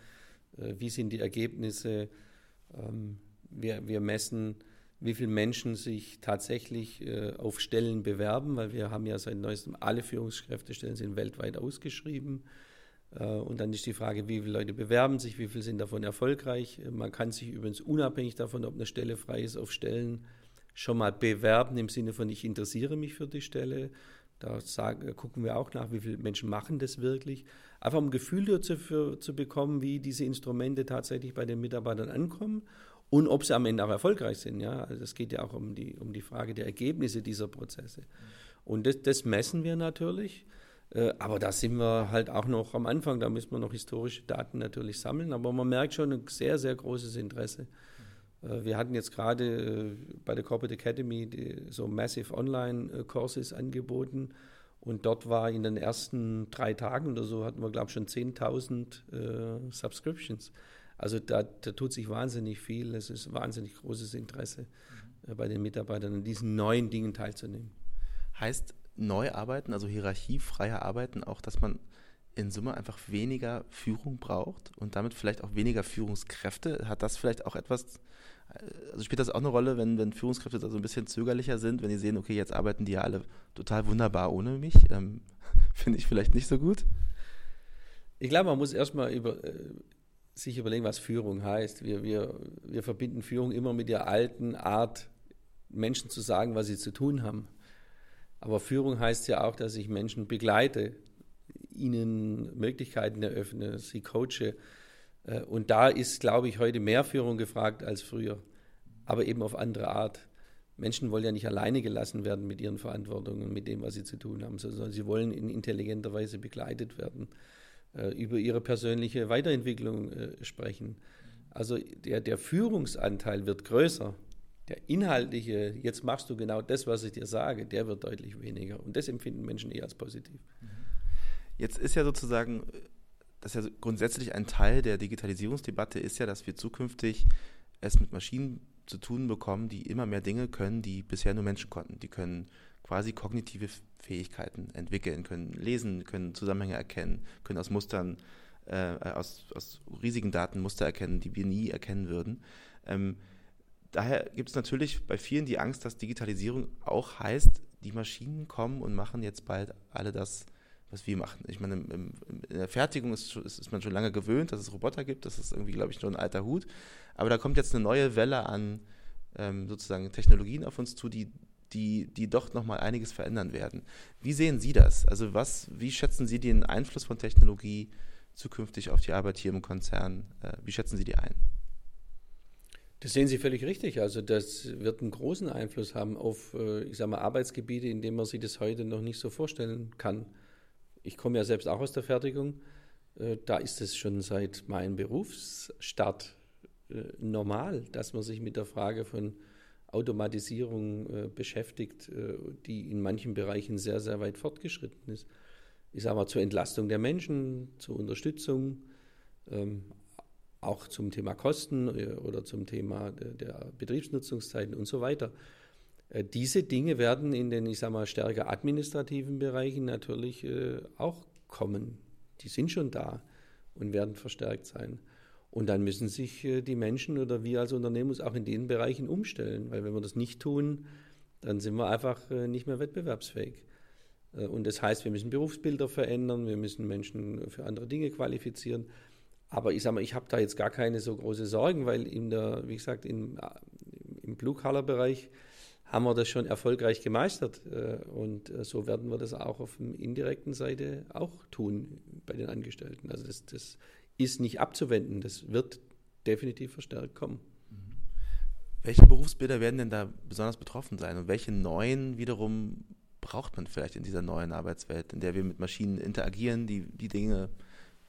wie sind die Ergebnisse. Ähm, wir, wir messen, wie viele Menschen sich tatsächlich auf Stellen bewerben, weil wir haben ja seit neuestem alle Führungskräftestellen sind weltweit ausgeschrieben. Äh, und dann ist die Frage, wie viele Leute bewerben sich, wie viele sind davon erfolgreich. Man kann sich übrigens unabhängig davon, ob eine Stelle frei ist, auf Stellen schon mal bewerben im Sinne von, ich interessiere mich für die Stelle. Da sagen, gucken wir auch nach, wie viele Menschen machen das wirklich. Einfach um ein Gefühl dafür zu bekommen, wie diese Instrumente tatsächlich bei den Mitarbeitern ankommen und ob sie am Ende auch erfolgreich sind. Ja? Also es geht ja auch um die, um die Frage der Ergebnisse dieser Prozesse. Und das, das messen wir natürlich. Äh, aber da sind wir halt auch noch am Anfang, da müssen wir noch historische Daten natürlich sammeln. Aber man merkt schon ein sehr, sehr großes Interesse. Äh, wir hatten jetzt gerade äh, bei der Corporate Academy so Massive Online-Courses angeboten. Und dort war in den ersten drei Tagen oder so, hatten wir, glaube ich, schon 10.000 äh, Subscriptions. Also da, da, tut sich wahnsinnig viel. Es ist wahnsinnig großes Interesse äh, bei den Mitarbeitern, an diesen neuen Dingen teilzunehmen. Heißt, neu arbeiten, also hierarchiefreier arbeiten, auch dass man in Summe einfach weniger Führung braucht und damit vielleicht auch weniger Führungskräfte. Hat das vielleicht auch etwas, also spielt das auch eine Rolle, wenn, wenn Führungskräfte da so ein bisschen zögerlicher sind, wenn die sehen, okay, jetzt arbeiten die ja alle total wunderbar ohne mich? Ähm, Finde ich vielleicht nicht so gut. Ich glaube, man muss erstmal über, äh, sich überlegen, was Führung heißt. Wir, wir, wir verbinden Führung immer mit der alten Art, Menschen zu sagen, was sie zu tun haben. Aber Führung heißt ja auch, dass ich Menschen begleite, ihnen Möglichkeiten eröffne, sie coache. Äh, und da ist, glaube ich, heute mehr Führung gefragt als früher, aber eben auf andere Art. Menschen wollen ja nicht alleine gelassen werden mit ihren Verantwortungen mit dem, was sie zu tun haben, sondern sie wollen in intelligenter Weise begleitet werden, über ihre persönliche Weiterentwicklung äh, sprechen. Also der, der Führungsanteil wird größer, der inhaltliche, jetzt machst du genau das, was ich dir sage, der wird deutlich weniger. Und das empfinden Menschen eher als positiv. Jetzt ist ja sozusagen, das ist ja grundsätzlich ein Teil der Digitalisierungsdebatte, ist ja, dass wir zukünftig es mit Maschinen zu tun bekommen, die immer mehr Dinge können, die bisher nur Menschen konnten. Die können quasi kognitive Fähigkeiten entwickeln, können lesen, können Zusammenhänge erkennen, können aus Mustern, äh, aus, aus riesigen Daten Muster erkennen, die wir nie erkennen würden. Ähm, daher gibt es natürlich bei vielen die Angst, dass Digitalisierung auch heißt, die Maschinen kommen und machen jetzt bald alle das, was wir machen. Ich meine, im, im, in der Fertigung ist, ist, ist, man schon lange gewöhnt, dass es Roboter gibt. Das ist irgendwie, glaube ich, nur ein alter Hut. Aber da kommt jetzt eine neue Welle an ähm, sozusagen Technologien auf uns zu, die die, die doch nochmal einiges verändern werden. Wie sehen Sie das? Also was, wie schätzen Sie den Einfluss von Technologie zukünftig auf die Arbeit hier im Konzern? Äh, wie schätzen Sie die ein? Das sehen Sie völlig richtig. Also das wird einen großen Einfluss haben auf, äh, ich sage mal, Arbeitsgebiete, in denen man sich das heute noch nicht so vorstellen kann. Ich komme ja selbst auch aus der Fertigung. Äh, da ist es schon seit meinem Berufsstart normal, dass man sich mit der Frage von Automatisierung äh, beschäftigt, äh, die in manchen Bereichen sehr, sehr weit fortgeschritten ist. Ich sage mal zur Entlastung der Menschen, zur Unterstützung, ähm, auch zum Thema Kosten äh, oder zum Thema der Betriebsnutzungszeiten und so weiter. Äh, diese Dinge werden in den, ich sage mal, stärker administrativen Bereichen natürlich äh, auch kommen. Die sind schon da und werden verstärkt sein. Und dann müssen sich äh, die Menschen oder wir als Unternehmen uns auch in den Bereichen umstellen, weil wenn wir das nicht tun, dann sind wir einfach nicht mehr wettbewerbsfähig. Äh, und das heißt, wir müssen Berufsbilder verändern, wir müssen Menschen für andere Dinge qualifizieren. Aber ich sage mal, ich habe da jetzt gar keine so große Sorgen, weil in der, wie gesagt, im, im Blue-Color-Bereich haben wir das schon erfolgreich gemeistert. Und so werden wir das auch auf der indirekten Seite auch tun bei den Angestellten. Also das, das ist nicht abzuwenden. Das wird definitiv verstärkt kommen. Welche Berufsbilder werden denn da besonders betroffen sein und welche neuen wiederum braucht man vielleicht in dieser neuen Arbeitswelt, in der wir mit Maschinen interagieren, die die Dinge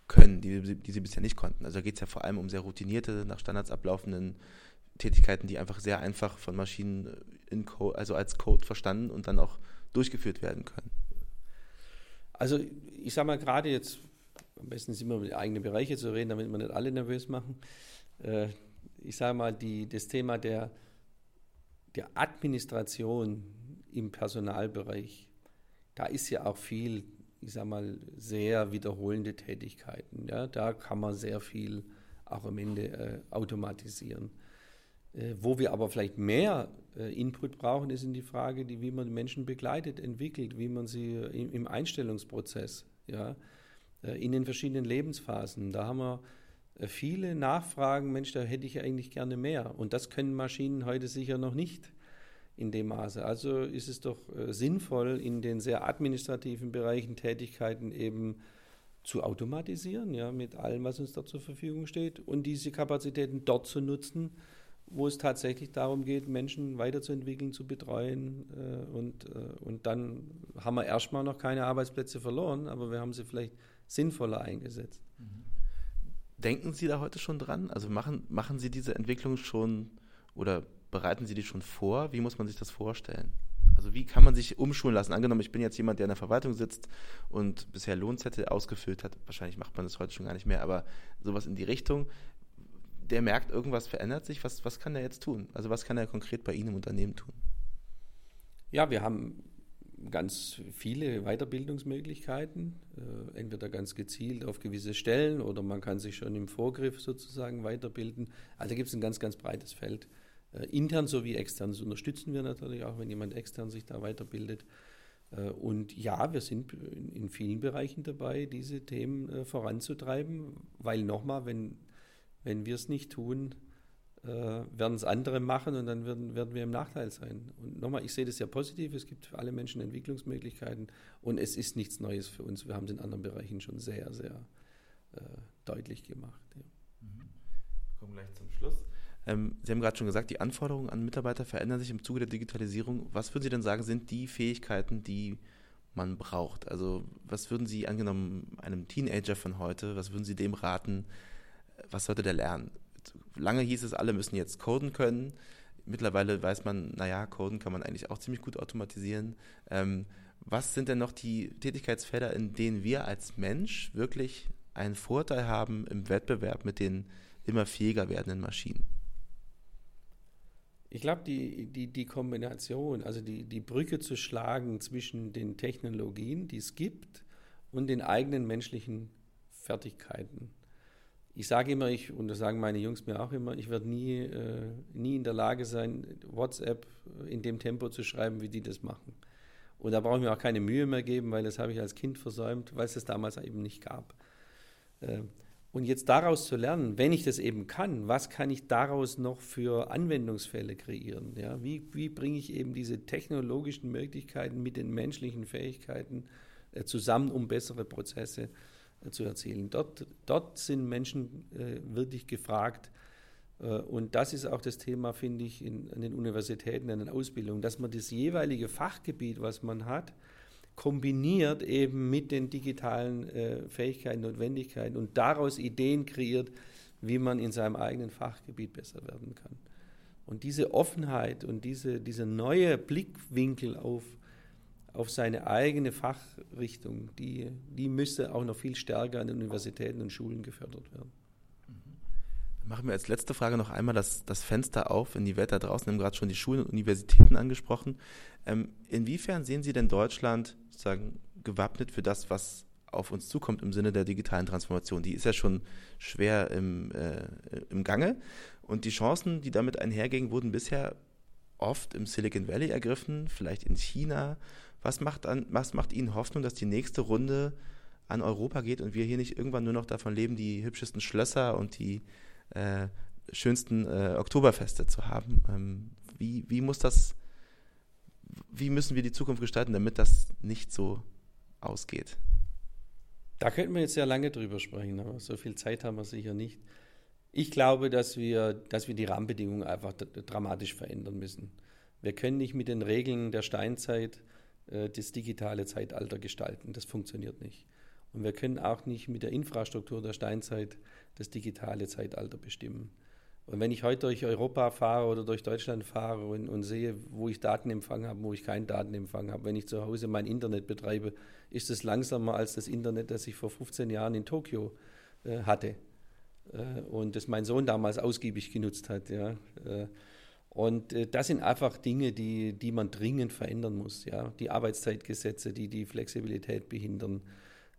können, die, die sie bisher nicht konnten? Also da geht es ja vor allem um sehr routinierte, nach Standards ablaufenden Tätigkeiten, die einfach sehr einfach von Maschinen in Code, also als Code verstanden und dann auch durchgeführt werden können. Also ich sage mal gerade jetzt am besten ist immer über eigene Bereiche zu reden, damit wir nicht alle nervös machen. Äh, ich sage mal, die, das Thema der, der Administration im Personalbereich, da ist ja auch viel, ich sage mal, sehr wiederholende Tätigkeiten. Ja? Da kann man sehr viel auch am Ende äh, automatisieren. Äh, wo wir aber vielleicht mehr äh, Input brauchen, ist in die Frage, die, wie man Menschen begleitet, entwickelt, wie man sie im, im Einstellungsprozess, ja, äh, in den verschiedenen Lebensphasen. Da haben wir äh, viele Nachfragen, Mensch, da hätte ich eigentlich gerne mehr. Und das können Maschinen heute sicher noch nicht in dem Maße. Also ist es doch äh, sinnvoll, in den sehr administrativen Bereichen Tätigkeiten eben zu automatisieren, ja, mit allem, was uns da zur Verfügung steht und diese Kapazitäten dort zu nutzen, wo es tatsächlich darum geht, Menschen weiterzuentwickeln, zu betreuen. Äh, und, äh, und dann haben wir erstmal noch keine Arbeitsplätze verloren, aber wir haben sie vielleicht sinnvoller eingesetzt. Denken Sie da heute schon dran? Also machen, machen Sie diese Entwicklung schon oder bereiten Sie die schon vor? Wie muss man sich das vorstellen? Also wie kann man sich umschulen lassen? Angenommen, ich bin jetzt jemand, der in der Verwaltung sitzt und bisher Lohnzettel ausgefüllt hat. Wahrscheinlich macht man das heute schon gar nicht mehr, aber sowas in die Richtung. Der merkt, irgendwas verändert sich. Was, was kann er jetzt tun? Also was kann er konkret bei Ihnen im Unternehmen tun? Ja, wir haben ganz viele Weiterbildungsmöglichkeiten, äh, entweder ganz gezielt auf gewisse Stellen oder man kann sich schon im Vorgriff sozusagen weiterbilden. Also gibt es ein ganz, ganz breites Feld. Äh, intern sowie extern. Das unterstützen wir natürlich auch, wenn jemand extern sich da weiterbildet. Äh, und ja, wir sind in vielen Bereichen dabei, diese Themen voranzutreiben, weil nochmal, wenn, wenn wir es nicht tun, äh, werden es andere machen und dann werden, werden wir im Nachteil sein. Und nochmal, ich sehe das sehr positiv. Es gibt für alle Menschen Entwicklungsmöglichkeiten und es ist nichts Neues für uns. Wir haben es in anderen Bereichen schon sehr, sehr äh, deutlich gemacht. Ja. Mhm. Wir kommen gleich zum Schluss. Ähm, Sie haben gerade schon gesagt, die Anforderungen an Mitarbeiter verändern sich im Zuge der Digitalisierung. Was würden Sie denn sagen, sind die Fähigkeiten, die man braucht? Also was würden Sie angenommen einem Teenager von heute, was würden Sie dem raten? Was sollte der lernen? lange hieß es, alle müssen jetzt coden können. mittlerweile weiß man, naja, Coden kann man eigentlich auch ziemlich gut automatisieren. Ähm, was sind denn noch die Tätigkeitsfelder, in denen wir als Mensch wirklich einen Vorteil haben im Wettbewerb mit den immer fähiger werdenden Maschinen? Ich glaube, die, die, die Kombination, also die, die Brücke zu schlagen zwischen den Technologien, die es gibt, und den eigenen menschlichen Fertigkeiten. Ich sage immer, ich, und das sagen meine Jungs mir auch immer, ich werde nie, äh, nie in der Lage sein, WhatsApp in dem Tempo zu schreiben, wie die das machen. Und da brauche ich mir auch keine Mühe mehr geben, weil das habe ich als Kind versäumt, weil es das damals eben nicht gab. Äh, und jetzt daraus zu lernen, wenn ich das eben kann, was kann ich daraus noch für Anwendungsfälle kreieren? Ja, wie, wie bringe ich eben diese technologischen Möglichkeiten mit den menschlichen Fähigkeiten äh, zusammen, um bessere Prozesse äh, zu erzielen? Dort, dort sind Menschen äh, wirklich gefragt. Äh, und das ist auch das Thema, finde ich, in, an den Universitäten, an den Ausbildungen, dass man das jeweilige Fachgebiet, was man hat, kombiniert eben mit den digitalen äh, Fähigkeiten, Notwendigkeiten und daraus Ideen kreiert, wie man in seinem eigenen Fachgebiet besser werden kann. Und diese Offenheit und diese, dieser neue Blickwinkel auf, auf seine eigene Fachrichtung, die, die müsste auch noch viel stärker an den Universitäten und Schulen gefördert werden. Dann machen wir als letzte Frage noch einmal das, das Fenster auf in die Welt da draußen. Wir haben gerade schon die Schulen und Universitäten angesprochen. Ähm, inwiefern sehen Sie denn Deutschland sozusagen gewappnet für das, was auf uns zukommt im Sinne der digitalen Transformation. Die ist ja schon schwer im, äh, im Gange und die Chancen, die damit einhergingen, wurden bisher oft im Silicon Valley ergriffen, vielleicht in China. Was macht, an, was macht Ihnen Hoffnung, dass die nächste Runde an Europa geht und wir hier nicht irgendwann nur noch davon leben, die hübschesten Schlösser und die äh, schönsten äh, Oktoberfeste zu haben? Ähm, wie, wie muss das wie müssen wir die Zukunft gestalten, damit das nicht so ausgeht? Da könnten wir jetzt sehr lange drüber sprechen, aber so viel Zeit haben wir sicher nicht. Ich glaube, dass wir, dass wir die Rahmenbedingungen einfach dramatisch verändern müssen. Wir können nicht mit den Regeln der Steinzeit äh, das digitale Zeitalter gestalten. Das funktioniert nicht. Und wir können auch nicht mit der Infrastruktur der Steinzeit das digitale Zeitalter bestimmen. Und wenn ich heute durch Europa fahre oder durch Deutschland fahre und, und sehe, wo ich Datenempfang habe, wo ich keinen Datenempfang habe, wenn ich zu Hause mein Internet betreibe, ist es langsamer als das Internet, das ich vor 15 Jahren in Tokio äh, hatte und das mein Sohn damals ausgiebig genutzt hat. Ja. Äh, und äh, das sind einfach Dinge, die, die man dringend verändern muss. Ja. Die Arbeitszeitgesetze, die die Flexibilität behindern,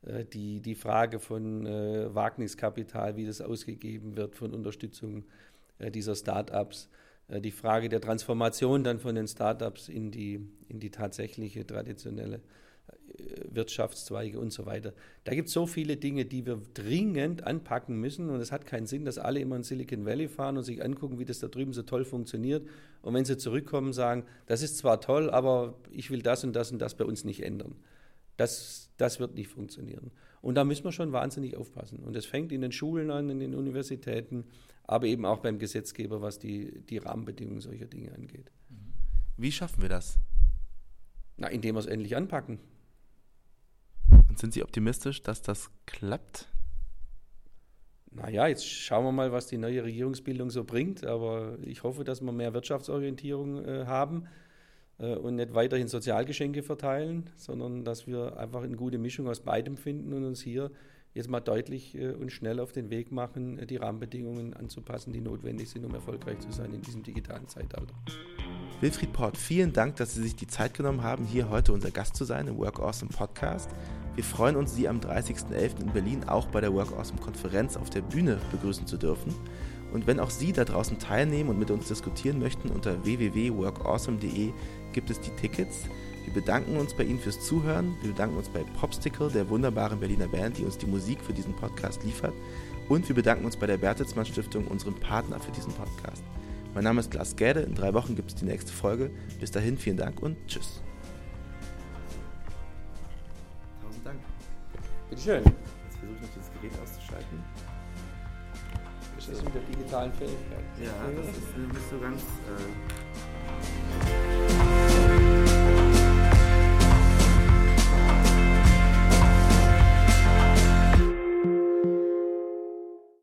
äh, die, die Frage von äh, Wagniskapital, wie das ausgegeben wird, von Unterstützung äh, dieser Startups, äh, die Frage der Transformation dann von den Startups in die, in die tatsächliche traditionelle äh, Wirtschaftszweige und so weiter. Da gibt es so viele Dinge, die wir dringend anpacken müssen und es hat keinen Sinn, dass alle immer in Silicon Valley fahren und sich angucken, wie das da drüben so toll funktioniert und wenn sie zurückkommen, sagen, das ist zwar toll, aber ich will das und das und das bei uns nicht ändern. Das, das wird nicht funktionieren. Und da müssen wir schon wahnsinnig aufpassen. Und es fängt in den Schulen an, in den Universitäten, aber eben auch beim Gesetzgeber, was die, die Rahmenbedingungen solcher Dinge angeht. Wie schaffen wir das? Na, indem wir es endlich anpacken. Und sind Sie optimistisch, dass das klappt? Naja, jetzt schauen wir mal, was die neue Regierungsbildung so bringt. Aber ich hoffe, dass wir mehr Wirtschaftsorientierung äh, haben äh, und nicht weiterhin Sozialgeschenke verteilen, sondern dass wir einfach eine gute Mischung aus beidem finden und uns hier jetzt mal deutlich äh, und schnell auf den Weg machen, äh, die Rahmenbedingungen anzupassen, die notwendig sind, um erfolgreich zu sein in diesem digitalen Zeitalter. Wilfried Port, vielen Dank, dass Sie sich die Zeit genommen haben, hier heute unser Gast zu sein im Work Awesome Podcast. Wir freuen uns, Sie am 30.11. in Berlin auch bei der Work Awesome Konferenz auf der Bühne begrüßen zu dürfen. Und wenn auch Sie da draußen teilnehmen und mit uns diskutieren möchten, unter www.workawesome.de gibt es die Tickets. Wir bedanken uns bei Ihnen fürs Zuhören. Wir bedanken uns bei Popstickle, der wunderbaren Berliner Band, die uns die Musik für diesen Podcast liefert. Und wir bedanken uns bei der Bertelsmann Stiftung, unserem Partner für diesen Podcast. Mein Name ist Lars Gäde. In drei Wochen gibt es die nächste Folge. Bis dahin, vielen Dank und tschüss. Bitteschön. Jetzt versuche ich noch das Gerät auszuschalten. Das ist mit der digitalen Fähigkeit. Ja, das ist, du so ganz. Äh